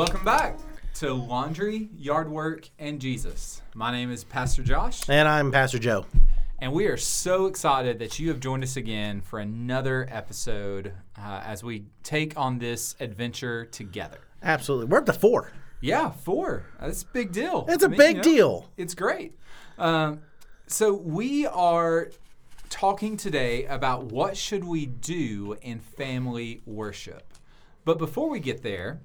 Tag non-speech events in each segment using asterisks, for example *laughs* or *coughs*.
Welcome back to Laundry, Yard Work, and Jesus. My name is Pastor Josh, And I'm Pastor Joe. and we are so excited that you have joined us again for another episode uh, as we take on this adventure together. Absolutely. We're up to four. Yeah, four. That's a big deal. It's a mean, big you know, deal. It's great. Um, so we are talking today about what should we do in family worship. But before we get there,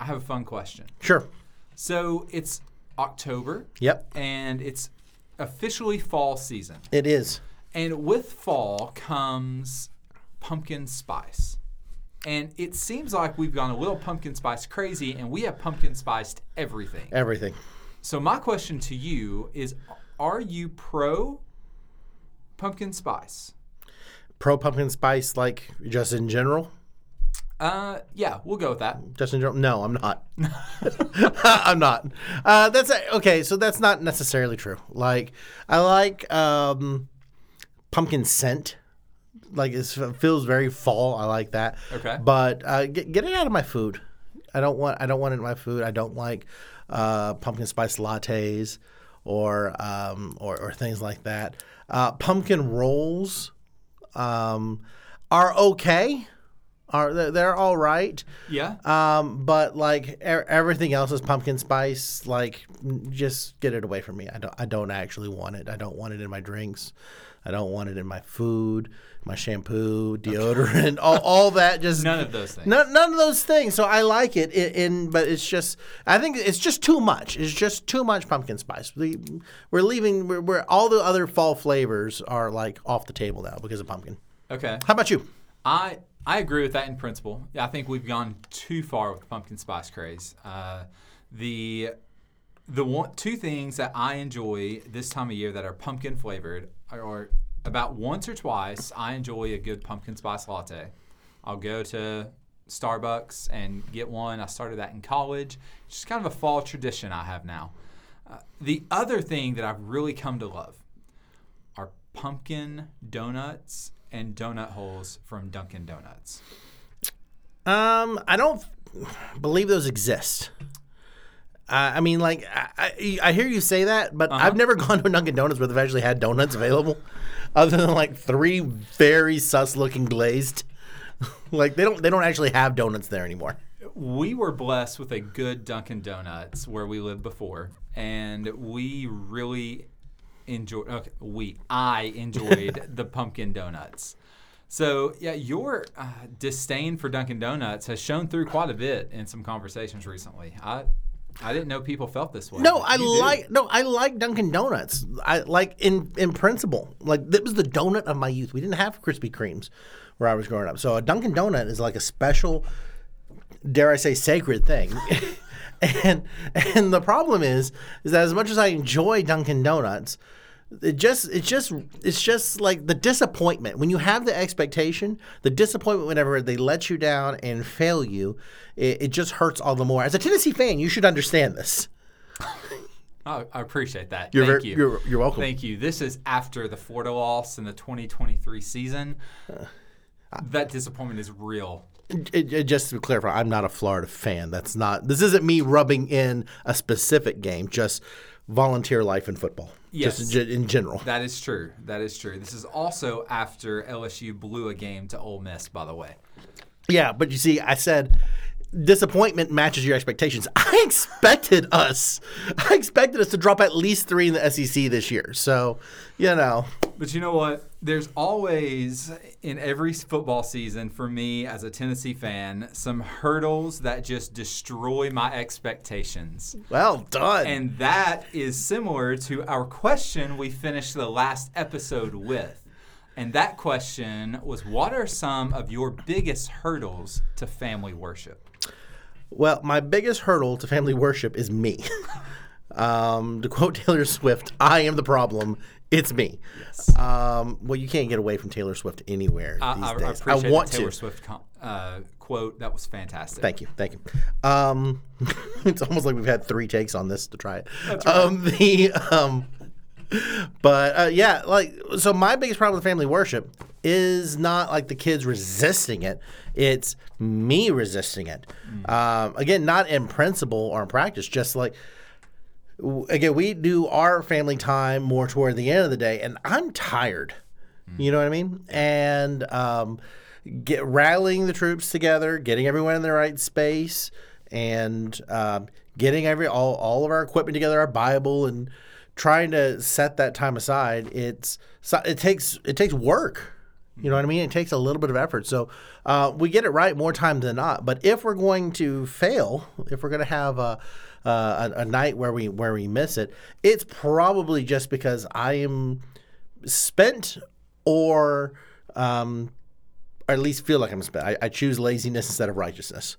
I have a fun question. Sure. So it's October Yep. and it's officially fall season. It is. And with fall comes pumpkin spice. And it seems like we've gone a little pumpkin spice crazy and we have pumpkin spiced everything. Everything. So my question to you is are you pro pumpkin spice? Pro pumpkin spice, like just in general? Uh yeah, we'll go with that. Just in general? No, I'm not. *laughs* *laughs* I'm not. Uh, that's okay. So that's not necessarily true. Like I like um, pumpkin scent. Like it's, it feels very fall. I like that. Okay. But uh, get, get it out of my food. I don't want. I don't want it in my food. I don't like uh, pumpkin spice lattes or um, or, or things like that. Uh, pumpkin rolls um, are okay. Are they're, they're all right. Yeah. Um, but like e- everything else is pumpkin spice. Like, just get it away from me. I don't. I don't actually want it. I don't want it in my drinks. I don't want it in my food, my shampoo, deodorant, all, all that. *laughs* Just None of those things. None, none of those things. So I like it. In, in but it's just. I think it's just too much. It's just too much pumpkin spice. We, we're leaving. We're, we're all the other fall flavors are like off the table now because of pumpkin. Okay. How about you? I I agree with that in principle. I think we've gone too far with the pumpkin spice craze. Uh, the the one two things that I enjoy this time of year that are pumpkin flavored are about once or twice I enjoy a good pumpkin spice latte. I'll go to Starbucks and get one. I started that in college. It's just kind of a fall tradition I have now. Uh, the other thing that I've really come to love are pumpkin donuts and donut holes from Dunkin' Donuts. Um, I don't believe those exist. Uh, I mean, like, I, I, I hear you say that, but I've never *laughs* gone to a Dunkin' Donuts where they've actually had donuts available, other than like three very sus-looking glazed. *laughs* like they don't they don't actually have donuts there anymore. We were blessed with a good Dunkin' Donuts where we lived before, and we really enjoyed. Okay, we I enjoyed *laughs* the pumpkin donuts. So yeah, your uh, disdain for Dunkin' Donuts has shown through quite a bit in some conversations recently. I I didn't know people felt this way. No, I you do. like no, I like Dunkin' Donuts. I like in in principle. Like that was the donut of my youth. We didn't have Krispy Kremes where I was growing up. So a Dunkin' Donut is like a special, dare I say, sacred thing. *laughs* and and the problem is is that as much as I enjoy Dunkin' Donuts, it just it's just it's just like the disappointment when you have the expectation the disappointment whenever they let you down and fail you it, it just hurts all the more as a tennessee fan you should understand this Oh, I appreciate that. You're Thank very- you. you're- you're welcome. Thank you. This is after the Florida loss in the 2023 season. Uh, *sighs* that disappointment is real. It, it- just to clarify, I'm not a Florida fan. That's not. This isn't me rubbing in a specific game. Just volunteer life in football. Yes. Just in, in general. That is true. That is true. This is also after LSU blew a game to Ole Miss, by the way. Yeah, but you see, I said disappointment matches your expectations. *laughs* I expected us. I expected us to drop at least three in the SEC this year. So, you know, But you know what? There's always, in every football season, for me as a Tennessee fan, some hurdles that just destroy my expectations. well done. And that is similar to our question we finished the last episode with. And that question was What are some of your biggest hurdles to family worship? Well, my biggest hurdle to family worship is me. *laughs* um, to quote *laughs* Taylor Swift, I am the problem. It's me. Yes. Um, well, you can't get away from Taylor Swift anywhere I, these I, I days. appreciate want the Taylor to. Swift com- uh, quote. That was fantastic. Thank you, thank you. Um, *laughs* it's almost like we've had three takes on this to try it. Um, the um, but uh, yeah, like so, my biggest problem with family worship is not like the kids resisting it; it's me resisting it. Um, again, not in principle or in practice, just like again, we do our family time more toward the end of the day, and I'm tired. You know what I mean? And um, get rallying the troops together, getting everyone in the right space, and um, getting every all, all of our equipment together, our Bible, and trying to set that time aside. It's it takes it takes work. You know what I mean? It takes a little bit of effort. So uh, we get it right more times than not. But if we're going to fail, if we're going to have a, uh, a, a night where we where we miss it, it's probably just because I am spent or um, or at least feel like I'm spent. I, I choose laziness instead of righteousness.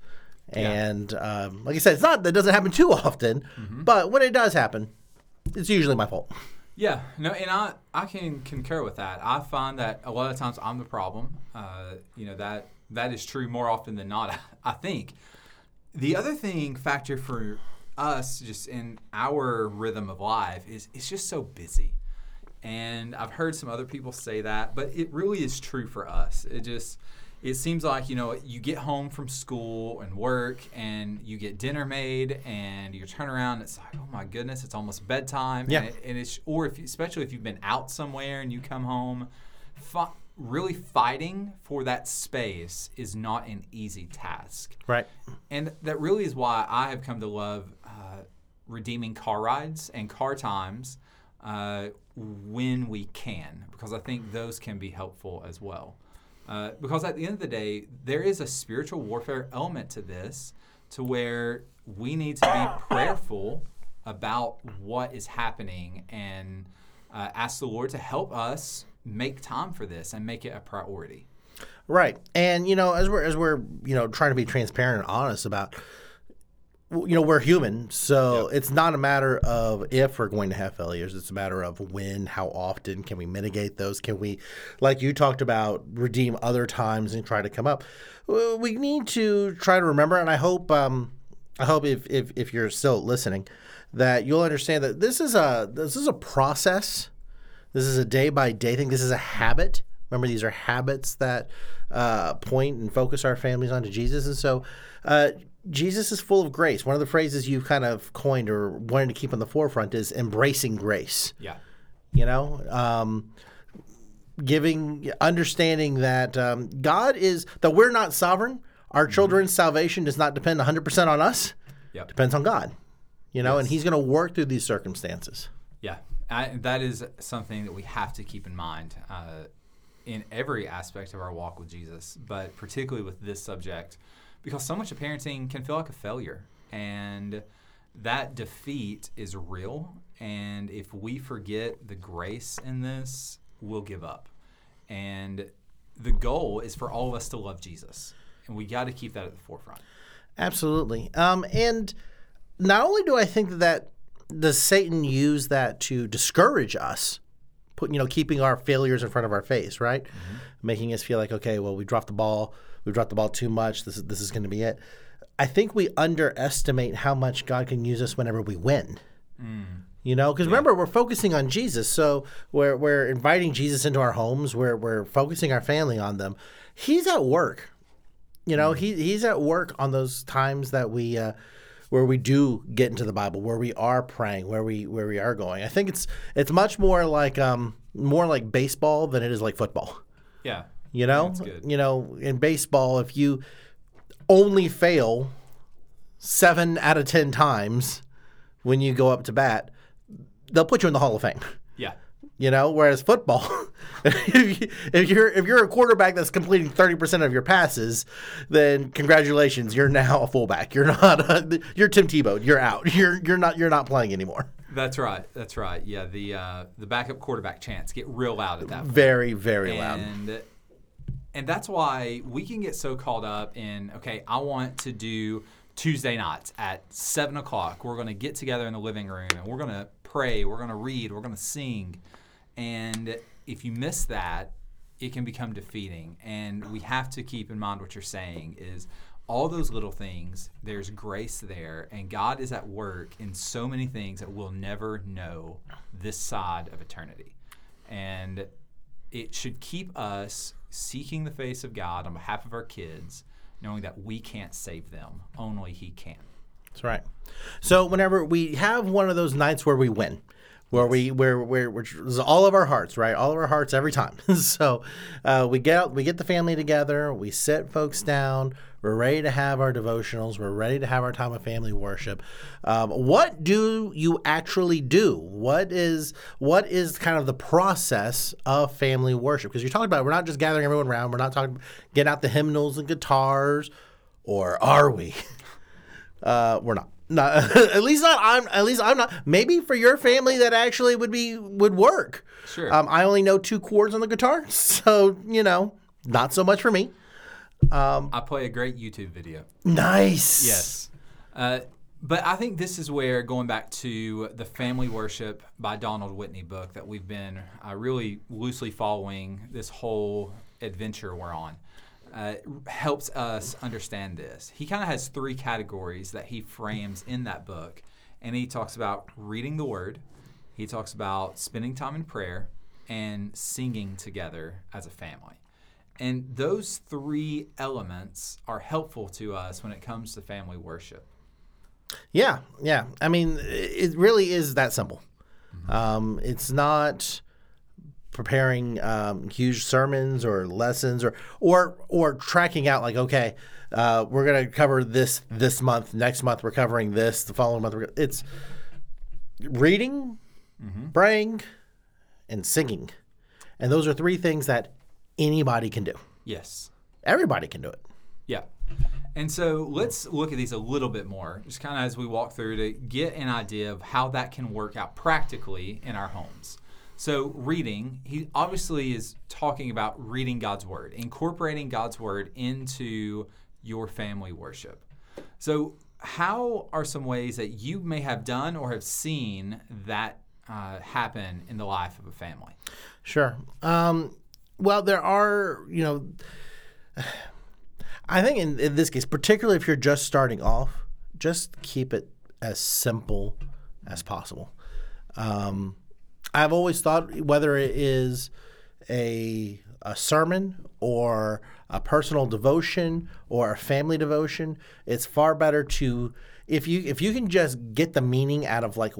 And um, like I said, it's not that doesn't happen too often, but when it does happen, it's usually my fault. Yeah, no, and I I can concur with that. I find that a lot of times I'm the problem. Uh, you know that that is true more often than not. *laughs* I think the other thing factor for us just in our rhythm of life is it's just so busy. And I've heard some other people say that, but it really is true for us. It just it seems like you know you get home from school and work and you get dinner made and you turn around and it's like oh my goodness it's almost bedtime Yeah. and, it, and it's or if you- especially if you've been out somewhere and you come home fi- really fighting for that space is not an easy task Right. and that really is why I have come to love uh, redeeming car rides and car times uh, when we can, because I think those can be helpful as well. Uh, because at the end of the day, there is a spiritual warfare element to this, to where we need to be prayerful about what is happening and uh, ask the Lord to help us make time for this and make it a priority. Right. And you know, as we're as we're you know trying to be transparent and honest about, you know, we're human, so it's not a matter of if we're going to have failures. It's a matter of when, how often can we mitigate those? Can we, like you talked about, redeem other times and try to come up? We need to try to remember, and I hope, um, I hope if if if you're still listening, that you'll understand that this is a this is a process. This is a day by day thing. This is a habit. Remember, these are habits that uh, point and focus our families onto Jesus. And so, uh, Jesus is full of grace. One of the phrases you've kind of coined or wanted to keep on the forefront is embracing grace. Yeah. You know, um, giving, understanding that um, God is, that we're not sovereign. Our children's salvation does not depend 100% on us, Yep. depends on God. You know, and He's going to work through these circumstances. Yeah, I, that is something that we have to keep in mind uh, in every aspect of our walk with Jesus, but particularly with this subject, because so much of parenting can feel like a failure, and that defeat is real. And if we forget the grace in this, we'll give up. And the goal is for all of us to love Jesus, and we got to keep that at the forefront. Absolutely. Um, and not only do I think that does Satan use that to discourage us, put you know, keeping our failures in front of our face, right? Making us feel like, okay, well, we dropped the ball, we dropped the ball too much. This is this is going to be it. I think we underestimate how much God can use us whenever we win. You know, because remember, we're focusing on Jesus. So we're, we're inviting Jesus into our homes. We're, we're focusing our family on them. He's at work. You know, he, he's at work on those times that we, uh, where we do get into the Bible, where we are praying, where we where we are going. I think it's it's much more like um more like baseball than it is like football. Yeah, You know, That's good. you know, in baseball, if you only fail seven out of ten times when you go up to bat, they'll put you in the Hall of Fame. yeah, You know, whereas football, *laughs* if, you, if you're if you're a quarterback that's completing thirty percent of your passes, then congratulations, you're now a fullback. You're not a, you're Tim Tebow. You're out. You're you're not you're not playing anymore. that's right. That's right. Yeah, the uh, the backup quarterback chants get real loud at that point. Very very loud. And that's why we can get so caught up in okay i want to do tuesday nights at 7 o'clock. We're going to get together in the living room and we're going to pray we're going to read we're going to sing. And if you miss that it can become defeating. And we have to keep in mind what you're saying is all those little things there's grace there. And god is at work in so many things that we'll never know this side of eternity. And it should keep us seeking the face of God on behalf of our kids, knowing that we can't save them, only He can. That's right. So whenever we have one of those nights where we win, where we where where which is all of our hearts, right? All of our hearts every time. *laughs* so uh, we get out, we get the family together, we sit folks down. We're ready to have our devotionals. We're ready to have our time of family worship. Um, what do you actually do? What is what is kind of the process of family worship? Because you're talking about we're not just gathering everyone around. We're not talking getting out the hymnals and guitars, or are we? *laughs* Uh, we're not. Not *laughs* at least not. I'm at least I'm not. Maybe for your family that actually would be would work. Sure. Um, I only know two chords on the guitar, *laughs* so you know, not so much for me. Um, I play a great YouTube video. Nice. Yes. Uh, but I think this is where going back to the Family Worship by Donald Whitney book that we've been uh, really loosely following this whole adventure we're on uh, helps us understand this. He kind of has three categories that he frames in that book. And he talks about reading the word, he talks about spending time in prayer, and singing together as a family. And those three elements are helpful to us when it comes to family worship. Yeah, yeah. I mean, it really is that simple. Um, it's not preparing um, huge sermons or lessons or or or tracking out like okay, uh, we're gonna cover this this month. Next month we're covering this. The following month it's reading, praying, and singing, and those are three things that anybody can do. Yes. Everybody can do it. Yeah. And so let's look at these a little bit more, just kind of as we walk through to get an idea of how that can work out practically in our homes. So, reading, he obviously is talking about reading God's Word, incorporating God's Word into your family worship. So, how are some ways that you may have done or have seen that uh, happen in the life of a family? Sure. Um, well, there are, you know, I think in, in this case, particularly if you're just starting off, just keep it as simple as possible. Um, I've always thought whether it is a a sermon or a personal devotion or a family devotion, it's far better to if you if you can just get the meaning out of like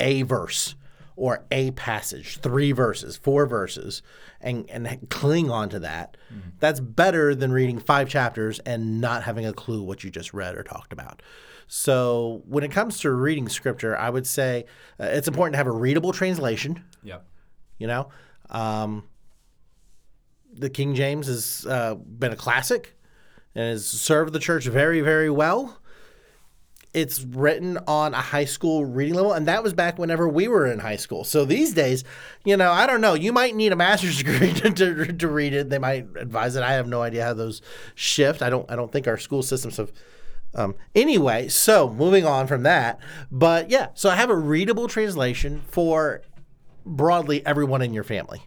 a verse or a passage, three verses, four verses, and and cling on to that. Mm-hmm. That's better than reading five chapters and not having a clue what you just read or talked about. So when it comes to reading scripture, I would say uh, it's important to have a readable translation. Yep. You know, um, the King James has uh, been a classic and has served the church very, very well. It's written on a high school reading level, and that was back whenever we were in high school. So these days, you know, I don't know. You might need a master's *laughs* degree to, to, to read it. They might advise it. I have no idea how those shift. I don't. I don't think our school systems have. Um, anyway, so moving on from that, but yeah, so I have a readable translation for broadly everyone in your family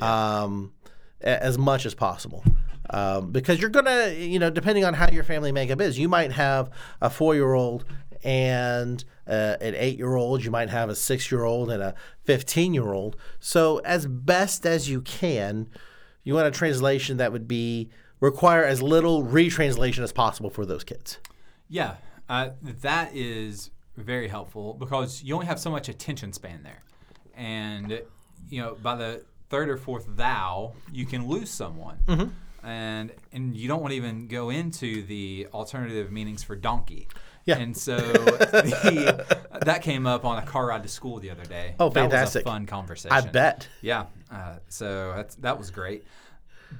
um, a- as much as possible. Um, because you're gonna, you know, depending on how your family makeup is, you might have a four-year-old and uh, an eight-year-old. You might have a six-year-old and a fifteen-year-old. So as best as you can, you want a translation that would be require as little retranslation as possible for those kids. Yeah, uh, that is very helpful because you only have so much attention span there, and you know by the third or fourth thou, you can lose someone, and and you don't want to even go into the alternative meanings for donkey. Yeah. And so the, *laughs* that came up on a car ride to school the other day. Oh, That was fantastic. a fun conversation. I bet. Yeah. Uh, so that's, that was great.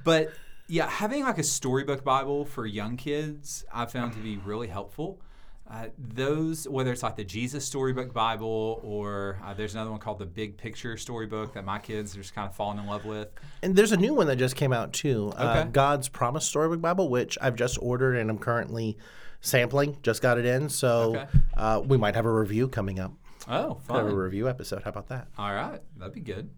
But yeah, having like a storybook Bible for young kids, I found to be really helpful. Uh, those, whether it's like the Jesus Storybook Bible or uh, there's another one called the Big Picture Storybook that my kids are just kind of falling in love with. And there's a new one that just came out too. Uh, God's Promise Storybook Bible, which I've just ordered and I'm currently sampling. Just got it in, so Okay. uh, we might have a review coming up. Oh, Have a review episode. How about that? All right, that'd be good.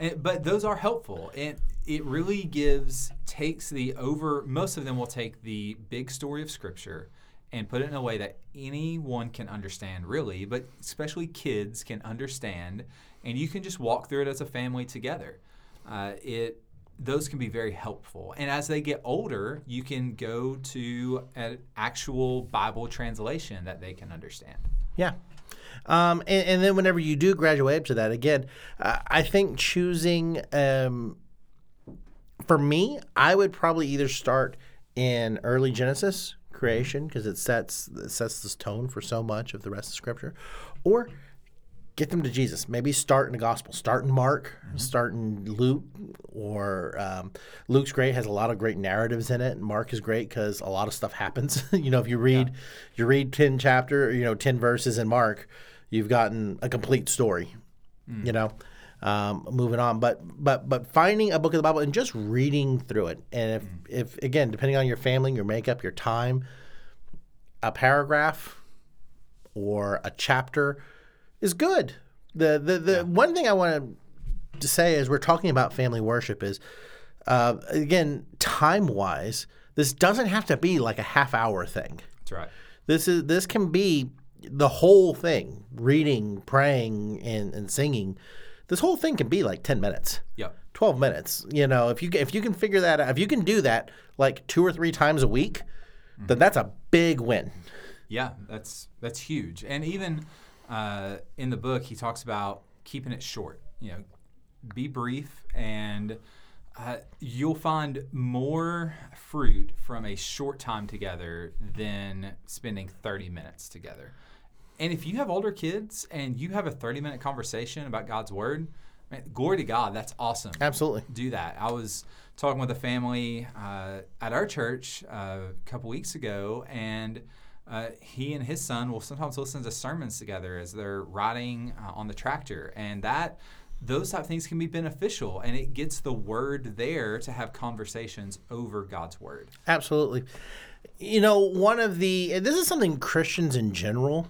And, but those are helpful. and it really gives takes the over. Most of them will take the big story of Scripture and put it in a way that anyone can understand, really, but especially kids can understand, and you can just walk through it as a family together. uh, it those can be very helpful. And as they get older, you can go to an actual Bible translation that they can understand. Yeah. Um, and, and then whenever you do graduate up to that, again, uh, I think choosing, um, for me, I would probably either start in early Genesis creation because it sets it sets this tone for so much of the rest of Scripture, or get them to Jesus. Maybe start in the Gospel. Start in Mark. Start in Luke. Or um, Luke's great. Has a lot of great narratives in it. And Mark is great because a lot of stuff happens. *laughs* you know, if you read, you read ten chapter, you know, ten verses in Mark, you've gotten a complete story. You know. Um, moving on, but but but finding a book of the Bible and just reading through it, and if if again, depending on your family, your makeup, your time, a paragraph or a chapter is good. The the the one thing I want to say is we're talking about family worship is uh, again time wise, this doesn't have to be like a half hour thing. That's right. This is this can be the whole thing: reading, praying, and, and singing. This whole thing can be like ten minutes. Yep. 12 minutes you know if you if you can figure that out if you can do that like two or three times a week then that's a big win Yeah, that's that's huge. And even uh, in the book, he talks about keeping it short. You know, be brief, and uh, you'll find more fruit from a short time together than spending 30 minutes together. And if you have older kids and you have a 30 minute conversation about God's word, man, glory to God, that's awesome absolutely do that. I was talking with a family uh, at our church uh, a couple weeks ago, and uh, he and his son will sometimes listen to sermons together as they're riding uh, on the tractor, and that those type of things can be beneficial, and it gets the word there to have conversations over God's word. Absolutely. You know, one of the this is something Christians in general,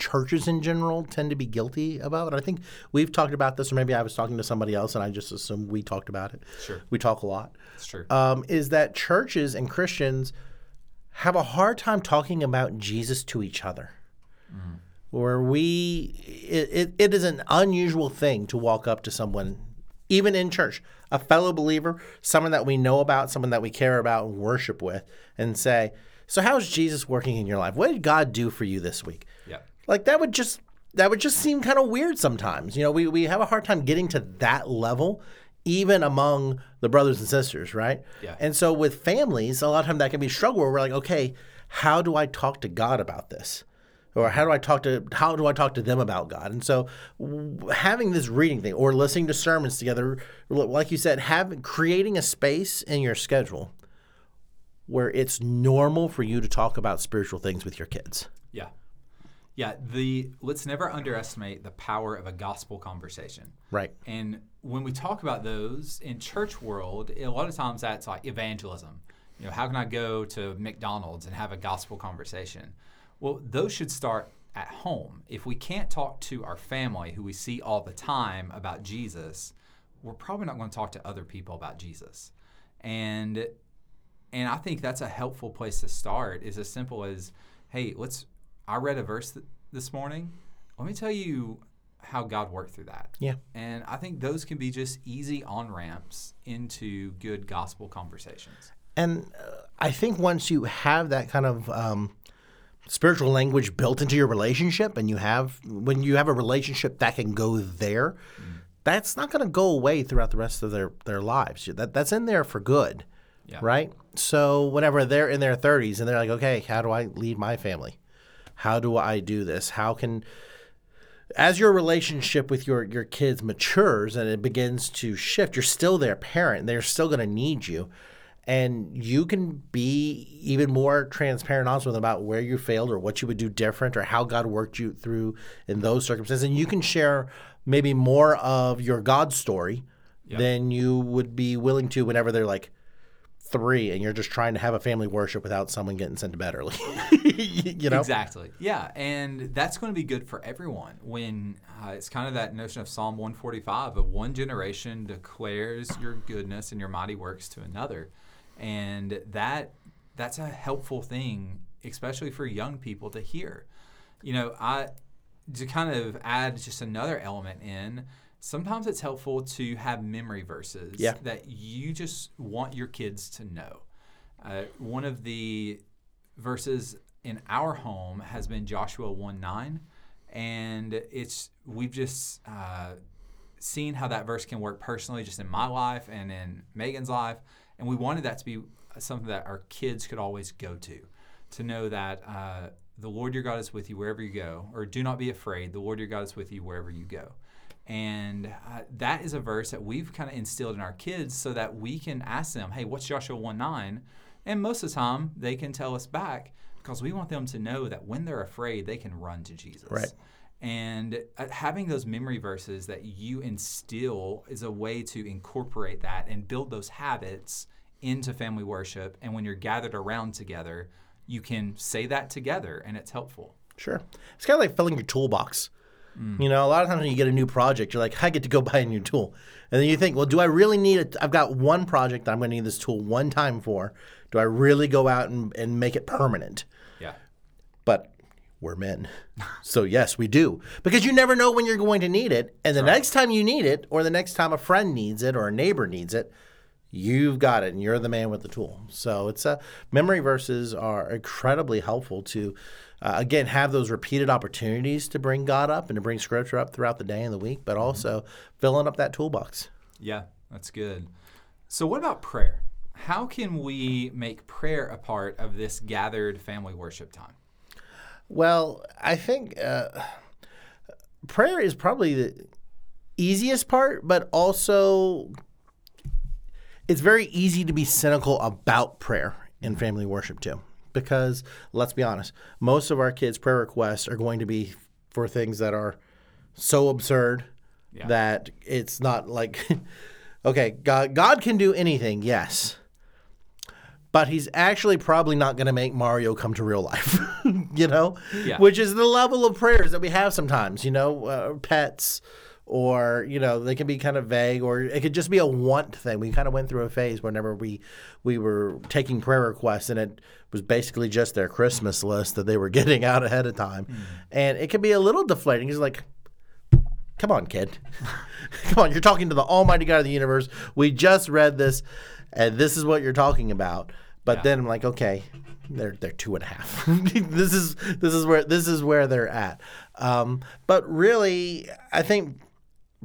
churches in general, tend to be guilty about. I think we've talked about this, or maybe I was talking to somebody else and I just assumed we talked about it. Sure. We talk a lot. It's true. Um, is that churches and Christians have a hard time talking about Jesus to each other. Where we, it, it, it is an unusual thing to walk up to someone, even in church, a fellow believer, someone that we know about, someone that we care about and worship with, and say, So, how's Jesus working in your life? What did God do for you this week? Like, that would just, that would just seem kind of weird sometimes. You know, we, we have a hard time getting to that level, even among the brothers and sisters, right? Yeah. And so with families, a lot of time that can be a struggle where we're like, okay, how do I talk to God about this? Or how do I talk to how do I talk to them about God? And so having this reading thing or listening to sermons together, like you said, having creating a space in your schedule where it's normal for you to talk about spiritual things with your kids. Yeah. Yeah, the let's never underestimate the power of a gospel conversation. Right. And when we talk about those in church world, a lot of times that's like evangelism. You know, how can I go to McDonald's and have a gospel conversation? Well, those should start at home. If we can't talk to our family who we see all the time about Jesus, we're probably not going to talk to other people about Jesus. And and I think that's a helpful place to start is as simple as, hey, let's I read a verse th- this morning. Let me tell you how God worked through that. Yeah. And I think those can be just easy on ramps into good gospel conversations. And uh, I think once you have that kind of um, spiritual language built into your relationship, and you have when you have a relationship that can go there, that's not going to go away throughout the rest of their their lives. That that's in there for good, Yeah. right? So whenever they're in their thirties and they're like, okay, how do I lead my family? How do I do this? How can as your relationship with your your kids matures and it begins to shift, you're still their parent. They're still going to need you, and you can be even more transparent, honest with them about where you failed or what you would do different or how God worked you through in those circumstances. And you can share maybe more of your God story than you would be willing to whenever they're like three and you're just trying to have a family worship without someone getting sent to bed early. *laughs* you know? Exactly. Yeah, and that's going to be good for everyone. When uh, it's kind of that notion of Psalm 145 of one generation declares your goodness and your mighty works to another, and that that's a helpful thing, especially for young people to hear. You know, I to kind of add just another element in. Sometimes it's helpful to have memory verses Yeah. that you just want your kids to know. Uh, one of the verses in our home has been Joshua 1 9. And it's, we've just uh, seen how that verse can work personally, just in my life and in Megan's life. And we wanted that to be something that our kids could always go to, to know that uh, the Lord your God is with you wherever you go, or do not be afraid, the Lord your God is with you wherever you go. And uh, that is a verse that we've kind of instilled in our kids so that we can ask them, hey, what's Joshua 1 9? And most of the time, they can tell us back because we want them to know that when they're afraid, they can run to Jesus. Right. And uh, having those memory verses that you instill is a way to incorporate that and build those habits into family worship. And when you're gathered around together, you can say that together and it's helpful. Sure. It's kind of like filling your toolbox. You know, a lot of times when you get a new project, you're like, I get to go *laughs* buy a new tool. And then you think, well, do I really need it? I've got one project that I'm going to need this tool one time for. Do I really go out and, and make it permanent? Yeah. But we're men. So, yes, we do. Because you never know when you're going to need it. And the next time you need it, or the next time a friend needs it, or a neighbor needs it, you've got it and you're the man with the tool. So, it's a memory verses are incredibly helpful to, uh, again, have those repeated opportunities to bring God up and to bring scripture up throughout the day and the week, but also filling up that toolbox. Yeah, that's good. So, what about prayer? How can we make prayer a part of this gathered family worship time? Well, I think uh, prayer is probably the easiest part, but also it's very easy to be cynical about prayer in family worship too. Because let's be honest, most of our kids' prayer requests are going to be for things that are so absurd Yeah. that it's not like, *laughs* okay, God, God can do anything, yes but he's actually probably not going to make Mario come to real life, *laughs* you know? Yeah. Which is the level of prayers that we have sometimes, you know, uh, pets or, you know, they can be kind of vague or it could just be a want thing. We kind of went through a phase whenever we we were taking prayer requests and it was basically just their Christmas list that they were *laughs* getting out ahead of time. And it can be a little deflating. It's like Come on, kid. *laughs* Come on, you're talking to the Almighty God of the universe. We just read this, and this is what you're talking about. But Yeah. then I'm like, okay, they're they're two and a half. *laughs* this is this is where this is where they're at. Um, but really, I think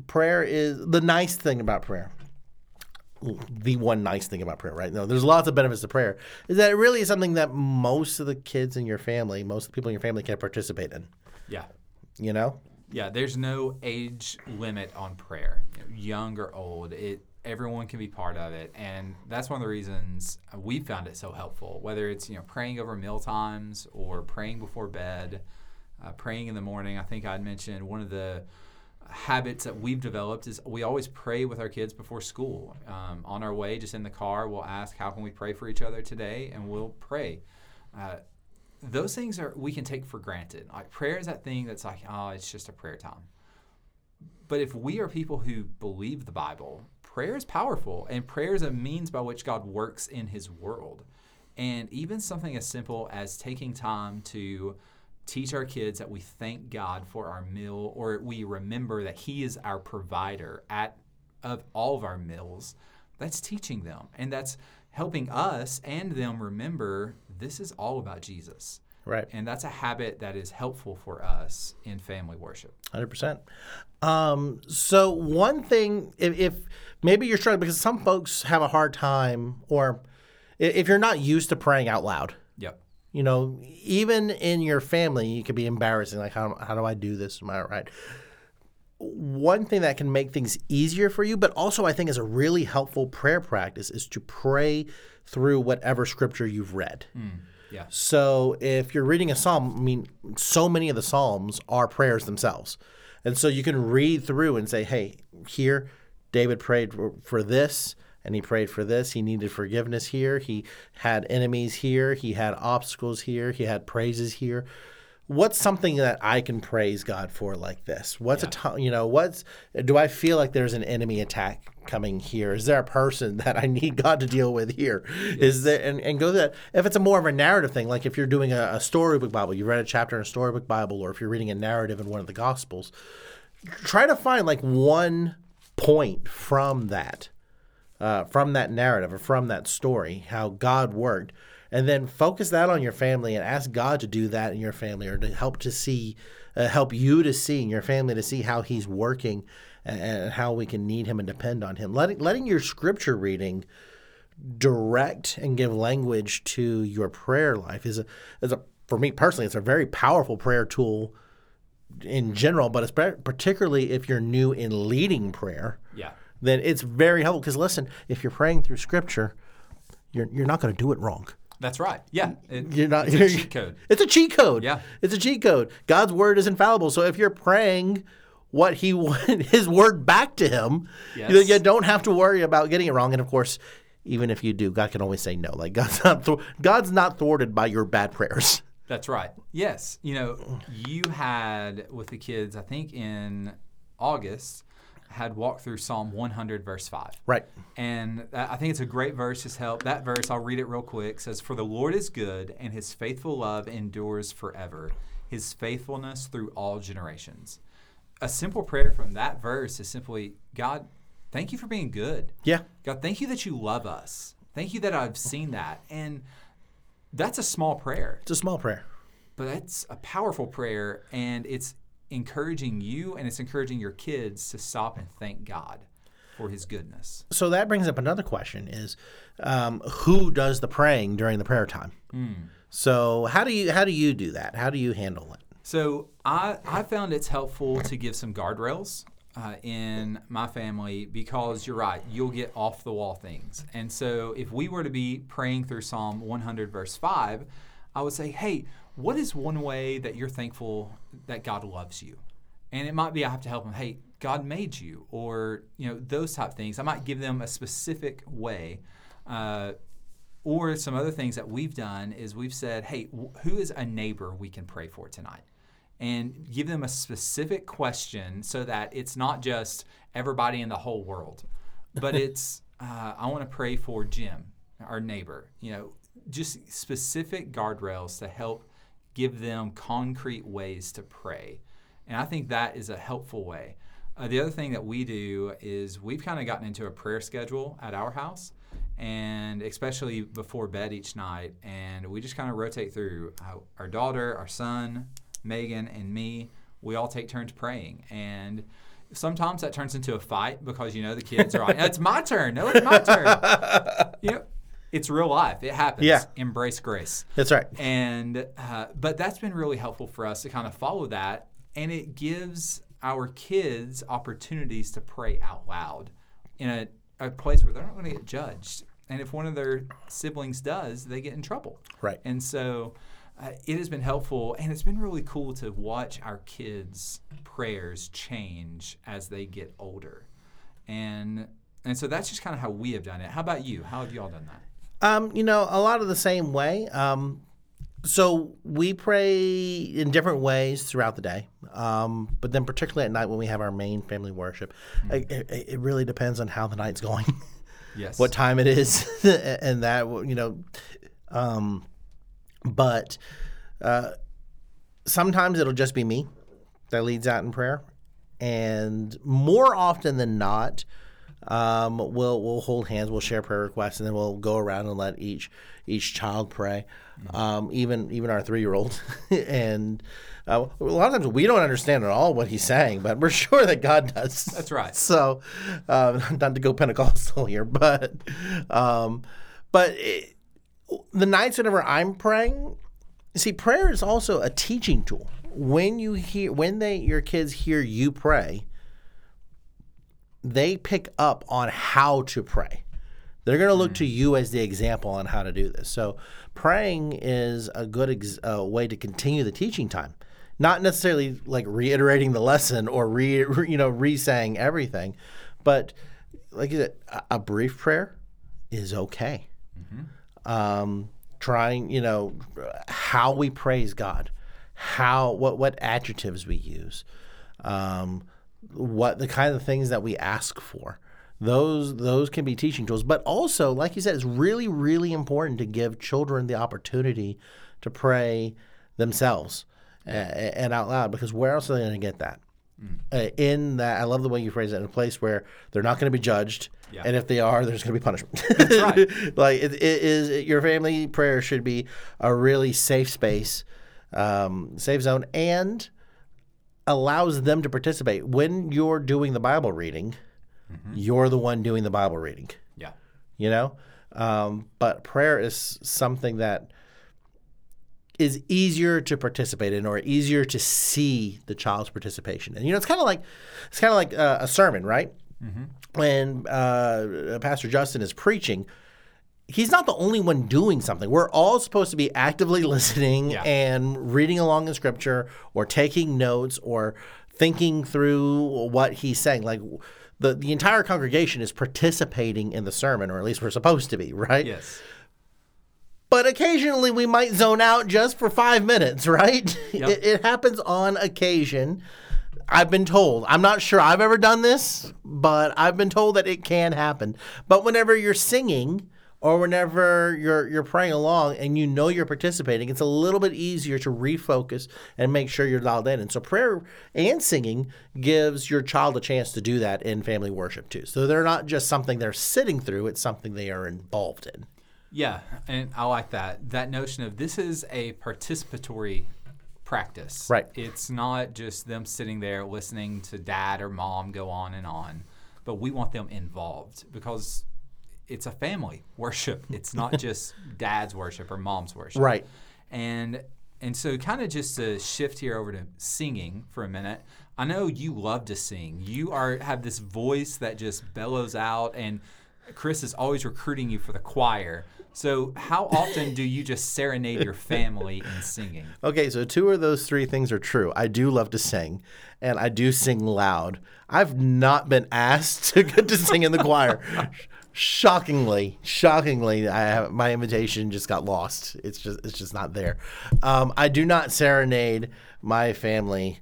prayer is the nice thing about prayer. The one nice thing about prayer, right? No, there's lots of benefits to prayer. Is that it really is something that most of the kids in your family, most of the people in your family, can participate in. Yeah. You know, Yeah, there's no age limit on prayer, you know, young or old. It everyone can be part of it, and that's one of the reasons we found it so helpful. Whether it's you know praying over meal times or praying before bed, uh, praying in the morning. I think I'd mentioned one of the habits that we've developed is we always pray with our kids before school. Um, on our way, just in the car, we'll ask, "How can we pray for each other today?" and we'll pray. Uh, those things are we can take for granted. Like prayer is that thing that's like, oh, it's just a prayer time. But if we are people who believe the Bible, prayer is powerful, and prayer is a means by which God works in His world. And even something as simple as taking time to teach our kids that we thank God for our meal, or we remember that He is our provider at of all of our meals. That's teaching them, and that's helping us and them remember this is all about Jesus. right? And that's a habit that is helpful for us in family worship. Hundred percent. Um, so one thing, if, if maybe you're struggling because some folks have a hard time, or if you're not used to praying out loud, Yep. You know, even in your family, you could be embarrassing. Like, how, how do I do this? Am I right? One thing that can make things easier for you, but also I think is a really helpful prayer practice, is to pray through whatever scripture you've read. Hmm, yeah. So if you're reading a psalm, I mean, so many of the psalms are prayers themselves, and so you can read through and say, "Hey, here, David prayed for, for this." And he prayed for this. He needed forgiveness here. He had enemies here. He had obstacles here. He had praises here. What's something that I can praise God for like this? What's a time, you know, what's, do I feel like there's an enemy attack coming here? Is there a person *laughs* that I need God to deal with here? Is there, and, and go that, if it's a more of a narrative thing, like if you're doing a, a storybook Bible, you read a chapter in a storybook Bible, or if you're reading a narrative in one of the Gospels, try to find like one point from that, uh, from that narrative or from that story, how God worked, and then focus that on your family and ask God to do that in your family or to help to see, uh, help you to see and your family to see how He's working and, and how we can need Him and depend on Him. Letting letting your scripture reading direct and give language to your prayer life is a is a for me personally, it's a very powerful prayer tool in general, but it's particularly if you're new in leading prayer. Yeah. Then it's very helpful because listen, if you're praying through Scripture, you're you're not going to do it wrong. That's right. Yeah. It, You're not. it's you're- a *laughs* cheat code. It's a cheat code. Yeah. It's a cheat code. God's word is infallible. So if you're praying what He *laughs* His word back to Him, you, Yes. you don't have to worry about getting it wrong. And of course, even if you do, God can always say no. Like God's not thwar- God's not thwarted by your bad prayers. That's right. Yes. You know, you had with the kids, I think in August, had walked through Psalm 100, verse 5. Right. And I think it's a great verse to help. That verse, I'll read it real quick, says, For the Lord is good, and his faithful love endures forever, his faithfulness through all generations. A simple prayer from that verse is simply, God, thank you for being good. Yeah. God, thank you that you love us. Thank you that I've seen that. And that's a small prayer, It's a small prayer. but that's a powerful prayer. And it's encouraging you and it's encouraging your kids to stop and thank God for his goodness. So that brings up another question: Is um, who does the praying during the prayer time? So how do you how do you do that? How do you handle it? So I, I found it's helpful to give some guardrails uh, in my family because you're right, you'll get off the wall things. And so if we were to be praying through Psalm 100, verse 5, I would say, hey, what is one way that you're thankful that God loves you? And it might be I have to help them, hey, God made you, or you know those type of things. I might give them a specific way. Uh, or some other things that we've done is we've said, hey, wh- who is a neighbor we can pray for tonight? And give them a specific question so that it's not just everybody in the whole world, but *laughs* it's, uh, I want to pray for Jim, our neighbor. You know, just specific guardrails to help give them concrete ways to pray. And I think that is a helpful way. Uh, the other thing that we do is we've kind of gotten into a prayer schedule at our house, and especially before bed each night. And we just kind of rotate through uh, our daughter, our son, Megan, and me. We all take turns praying. And sometimes that turns into a fight because, you know, the kids are like, it's my turn. No, it's my turn. *laughs* you know, it's real life. It happens. Yeah. Embrace grace That's right. and uh, but that's been really helpful for us to kind of follow that and it gives our kids opportunities to pray out loud in a, a place where they're not going to get judged and if one of their siblings does they get in trouble Right. and so uh, it has been helpful and it's been really cool to watch our kids prayers change as they get older and and so that's just kind of how we have done it how about you how have you all done that Um, you know, a lot of the same way. Um, so we pray in different ways throughout the day, um, but then particularly at night when we have our main family worship, it, it, it really depends on how the night's going, yes *laughs* what time it is, *laughs* and that you know. Um, but uh, sometimes it'll just be me that leads out in prayer, and more often than not, um, we'll we'll hold hands, we'll share prayer requests, and then we'll go around and let each each child pray, um, even even our three year old, *laughs* and uh, a lot of times we don't understand at all what he's saying, but we're *laughs* sure that God does. That's right. *laughs* So, um, not to go Pentecostal here, but um, but it, the nights whenever I'm praying, see, prayer is also a teaching tool. When you hear, when they your kids hear you pray, they pick up on how to pray. They're going to look to you as the example on how to do this. So, praying is a good ex- uh, way to continue the teaching time. Not necessarily like reiterating the lesson or re, re- you know re-saying everything, but like you said, a, a brief prayer is okay. Um, trying, you know, how we praise God, how what what adjectives we use, um, what the kind of things that we ask for. Those those can be teaching tools, but also, like you said, it's really really important to give children the opportunity to pray themselves a- and out loud because where else are they going to get that? Uh, in that, I love the way you phrase it. In a place where they're not going to be judged, Yeah. and if they are, there's going to be punishment. right. *laughs* like it, it is, your family prayer should be a really safe space, um, safe zone, and allows them to participate. When you're doing the Bible reading, you're the one doing the Bible reading. Yeah. you know? Um, but prayer is something that is easier to participate in or easier to see the child's participation and you know it's kind of like it's kind of like uh, a sermon right? When uh, pastor justin is preaching he's not the only one doing something we're all supposed to be actively *laughs* listening Yeah. and reading along in scripture or taking notes or thinking through what he's saying like the, the entire congregation is participating in the sermon or at least we're supposed to be right Yes. but occasionally we might zone out just for five minutes, *laughs* right? Yep. It, it happens on occasion. I've been told. I'm not sure I've ever done this, but I've been told that it can happen. But whenever you're singing or whenever you're you're praying along and you know you're participating, it's a little bit easier to refocus and make sure you're dialed in. And so prayer and singing gives your child a chance to do that in family worship too. So they're not just something they're sitting through, it's something they are involved in. Yeah, and I like that. That notion of this is a participatory practice. Right. It's not just them sitting there listening to dad or mom go on and on, but we want them involved because it's a family worship. *laughs* It's not just dad's worship or mom's worship. Right. And and so kind of just to shift here over to singing for a minute. I know you love to sing. You are have this voice that just bellows out and Chris is always recruiting you for the choir. So how often do you just serenade your family in singing? *laughs* Okay, so two of those three things are true. I do love to sing, and I do sing loud. I've not been asked to get to sing in the choir. *laughs* Shockingly, shockingly, I have, my invitation just got lost. It's just it's just not there. Um, I do not serenade my family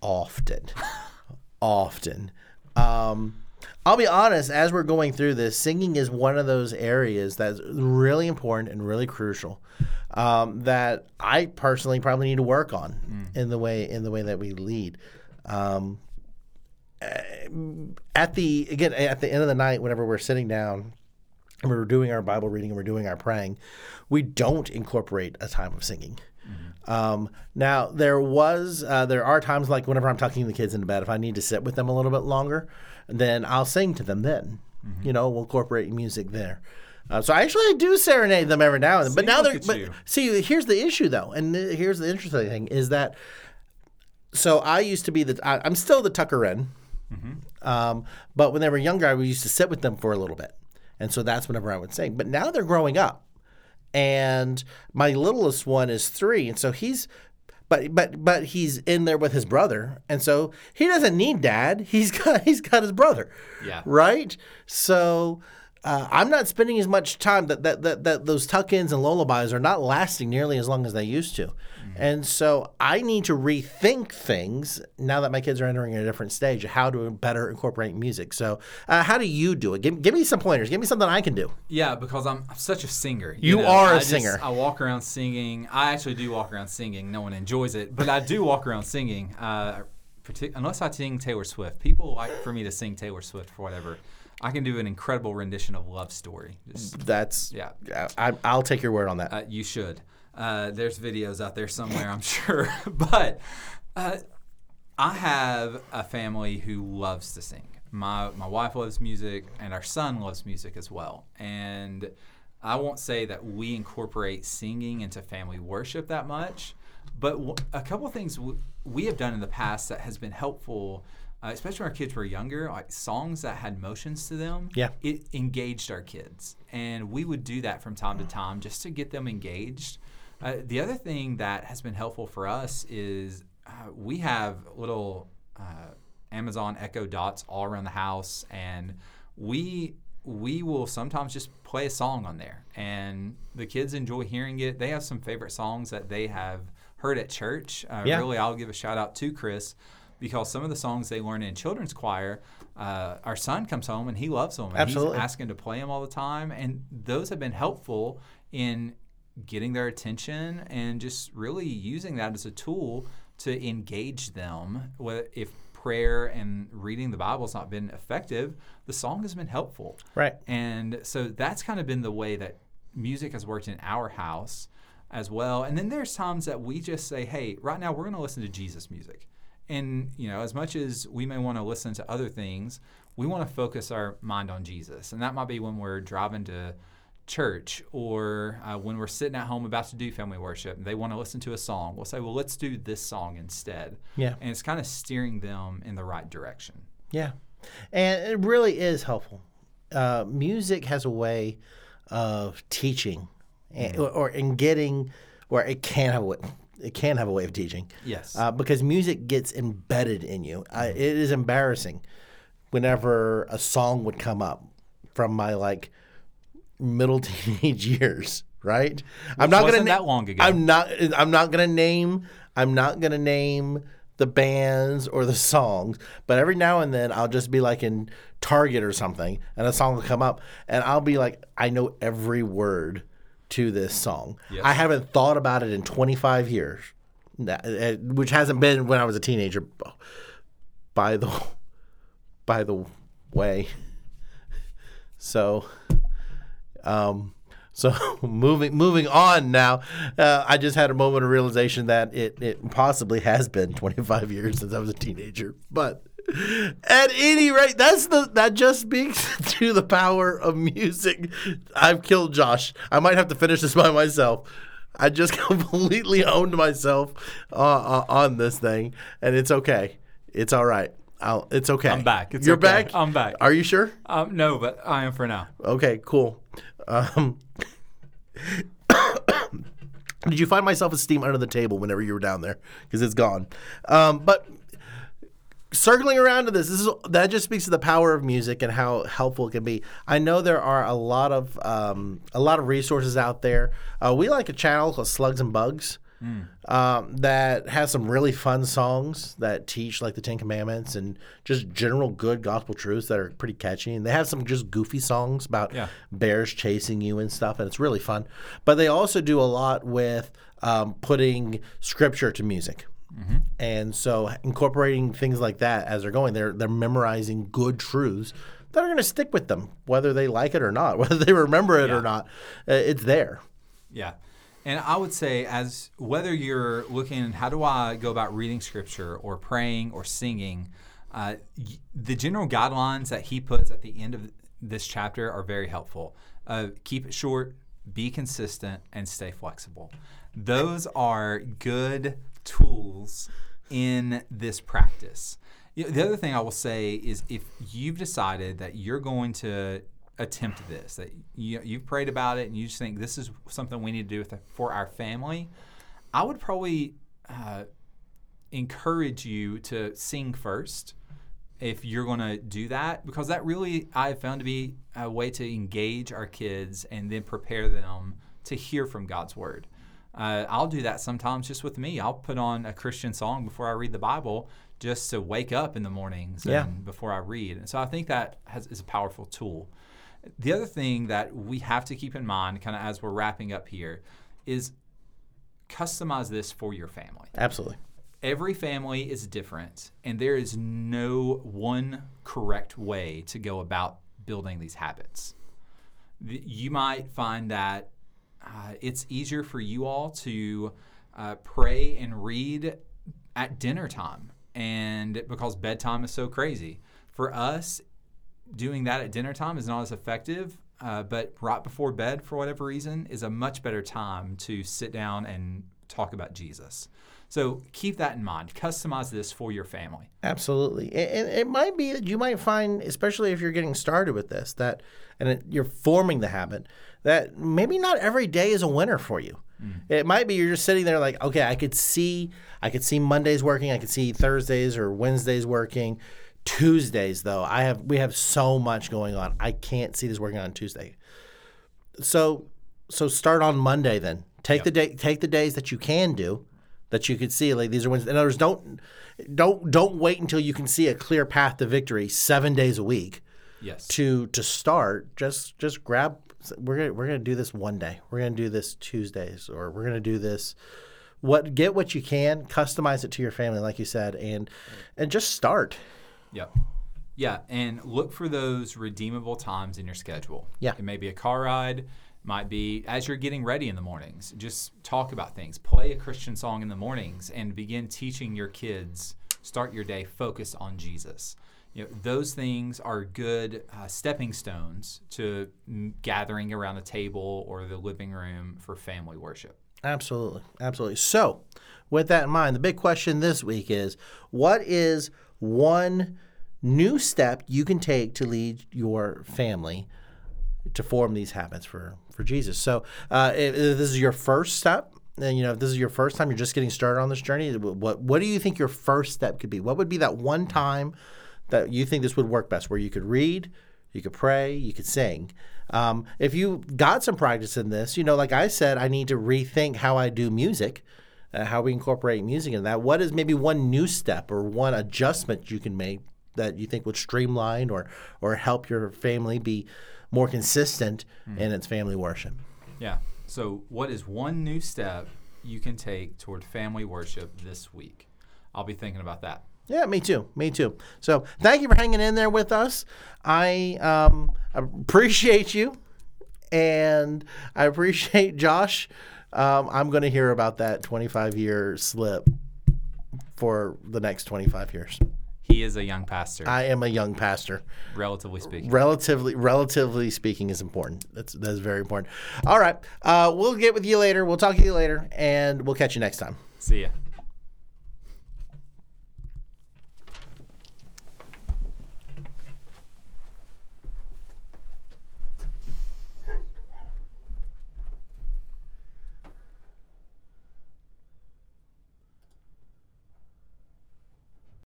often, *laughs* often. Um, I'll be honest. As we're going through this, singing is one of those areas that's really important and really crucial. Um, that I personally probably need to work on in the way in the way that we lead. Um, at the again at the end of the night, whenever we're sitting down and we're doing our Bible reading and we're doing our praying, we don't incorporate a time of singing. Um, now there was uh, there are times like whenever I'm tucking the kids into bed, if I need to sit with them a little bit longer, then I'll sing to them. Then you know we'll incorporate music there. Uh, so I actually do serenade them every now and then. But See, now they're but you. see here's the issue though, and here's the interesting thing is that so I used to be the I, I'm still the Tucker Wren, um, but when they were younger, I used to sit with them for a little bit, and so that's whenever I would sing. But now they're growing up, and my littlest one is three, and so he's. But, but but he's in there with his brother, and so he doesn't need dad. *laughs* He's got he's got his brother, Yeah. right. So uh, I'm not spending as much time that, that that that those tuck-ins and lullabies are not lasting nearly as long as they used to, and so I need to rethink things now that my kids are entering a different stage. Of how to better incorporate music. So uh, how do you do it? Give, give me some pointers. Give me something I can do. Yeah, because I'm, I'm such a singer. You are a I just- singer. I walk around singing. I actually do walk around singing. No one enjoys it, but I do walk around singing. Uh, partic- unless I sing Taylor Swift, people like for me to sing Taylor Swift for whatever. I can do an incredible rendition of Love Story. Just, That's Yeah. I, I'll take your word on that. uh, you should. Uh, there's videos out there somewhere, I'm *laughs* sure. but uh, I have a family who loves to sing. My my wife loves music, and our son loves music as well. And I won't say that we incorporate singing into family worship that much, but w- a couple of things w- we have done in the past that has been helpful. Uh, especially when our kids were younger, like songs that had motions to them, Yeah. it engaged our kids, and we would do that from time to time just to get them engaged. Uh, the other thing that has been helpful for us is uh, we have little uh, Amazon Echo Dots all around the house, and we we will sometimes just play a song on there, and the kids enjoy hearing it. They have some favorite songs that they have heard at church. Uh, Yeah. Really, I'll give a shout out to Chris because some of the songs they learn in children's choir, uh, our son comes home and he loves them. And Absolutely. He's asking to play them all the time, and those have been helpful in getting their attention and just really using that as a tool to engage them. If prayer and reading the Bible has not been effective, the song has been helpful. Right. And so that's kind of been the way that music has worked in our house as well. And then there's times that we just say, hey, right now we're going to listen to Jesus music. And, you know, as much as we may want to listen to other things, we want to focus our mind on Jesus. And that might be when we're driving to church or uh, when we're sitting at home about to do family worship and they want to listen to a song. We'll say, well, let's do this song instead. Yeah. And it's kind of steering them in the right direction. Yeah. And it really is helpful. Uh, music has a way of teaching and, or, or in getting, or it can have a way, it can have a way of teaching. Yes. Uh, because music gets embedded in you. I, it is embarrassing whenever a song would come up from my like middle *laughs* teenage years, right? I'm not gonna that long ago. I'm not. I'm not gonna name. I'm not gonna name the bands or the songs, but every now and then I'll just be like in Target or something, and a song will come up, and I'll be like, I know every word to this song. Yes. I haven't thought about it in 25 years, uh, which hasn't been when I was a teenager. By the by the way, so um, so *laughs* moving moving on now, uh, I just had a moment of realization that it, it possibly has been 25 years since I was a teenager. But at any rate, that's the that just speaks *laughs* to the power of music. I've killed Josh. I might have to finish this by myself. I just *laughs* completely owned myself uh, uh, on this thing, and it's okay. It's all right. I'll, it's okay. I'm back. It's You're okay. back. I'm back. Are you sure? Um, no, but I am for now. Okay, cool. Um, *coughs* did you find myself a steam under the table whenever you were down there? Because it's gone. Um, but circling around to this, this is that just speaks to the power of music and how helpful it can be. I know there are a lot of um, a lot of resources out there. Uh, we like a channel called Slugs and Bugs. Um, that has some really fun songs that teach like the Ten Commandments and just general good gospel truths that are pretty catchy. And they have some just goofy songs about Yeah. bears chasing you and stuff, and it's really fun. But they also do a lot with um, putting scripture to music. And so incorporating things like that as they're going, they're they're memorizing good truths that are going to stick with them, whether they like it or not, *laughs* whether they remember it Yeah. or not. Uh, it's there. Yeah. And I would say, as whether you're looking, how do I go about reading scripture or praying or singing, uh, the general guidelines that he puts at the end of this chapter are very helpful. Uh, keep it short, be consistent, and stay flexible. Those are good tools in this practice. The other thing I will say is if you've decided that you're going to attempt this, that you, you've prayed about it and you just think this is something we need to do with for our family, I would probably uh, encourage you to sing first if you're going to do that because that really I've found to be a way to engage our kids and then prepare them to hear from God's word. Uh, I'll do that sometimes just with me. I'll put on a Christian song before I read the Bible just to wake up in the mornings Yeah. and before I read. And so I think that has, is a powerful tool. The other thing that we have to keep in mind, kind of as we're wrapping up here, is customize this for your family. Absolutely. every family is different and there is no one correct way to go about building these habits. You might find that uh, it's easier for you all to uh, pray and read at dinner time and because bedtime is so crazy. For us doing that at dinner time is not as effective uh, but right before bed for whatever reason is a much better time to sit down and talk about jesus so keep that in mind customize this for your family Absolutely. And it might be that you might find, especially if you're getting started with this, that and it, you're forming the habit, that maybe not every day is a winner for you. It might be you're just sitting there like, okay, I could see, I could see Mondays working, I could see Thursdays or Wednesdays working. Tuesdays though, I have we have so much going on. I can't see this working on Tuesday. So so start on Monday then. Take the day take the days that you can do that you could see like these are Wednesdays. In other words, don't don't don't wait until you can see a clear path to victory seven days a week yes to to start. Just just grab we're gonna we're gonna do this one day. We're gonna do this Tuesdays or we're gonna do this what get what you can, customize it to your family, like you said, and and just start. Yep. Yeah, and look for those redeemable times in your schedule. Yeah. It may be a car ride, might be as you're getting ready in the mornings. Just talk about things. Play a Christian song in the mornings and begin teaching your kids. Start your day focused on Jesus. You know, those things are good uh, stepping stones to gathering around the table or the living room for family worship. Absolutely. Absolutely. So, with that in mind, the big question this week is what is one new step you can take to lead your family to form these habits for, for Jesus? So, uh, if, if this is your first step, and you know, if this is your first time, you're just getting started on this journey. What what do you think your first step could be? What would be that one time that you think this would work best, where you could read, you could pray, you could sing. Um, if you got some practice in this, you know, like I said, I need to rethink how I do music, uh, how we incorporate music in that. What is maybe one new step or one adjustment you can make that you think would streamline or or help your family be more consistent in its family worship? Yeah. So, what is one new step you can take toward family worship this week? I'll be thinking about that. Yeah, me too. Me too. So thank you for hanging in there with us. I um, appreciate you, and I appreciate Josh. Um, I'm going to hear about that 25 year slip for the next 25 years. He is a young pastor, I am a young pastor. relatively speaking. Relatively, relatively speaking, is important. That's that's very important. All right, uh, we'll get with you later. We'll talk to you later, and we'll catch you next time. See ya.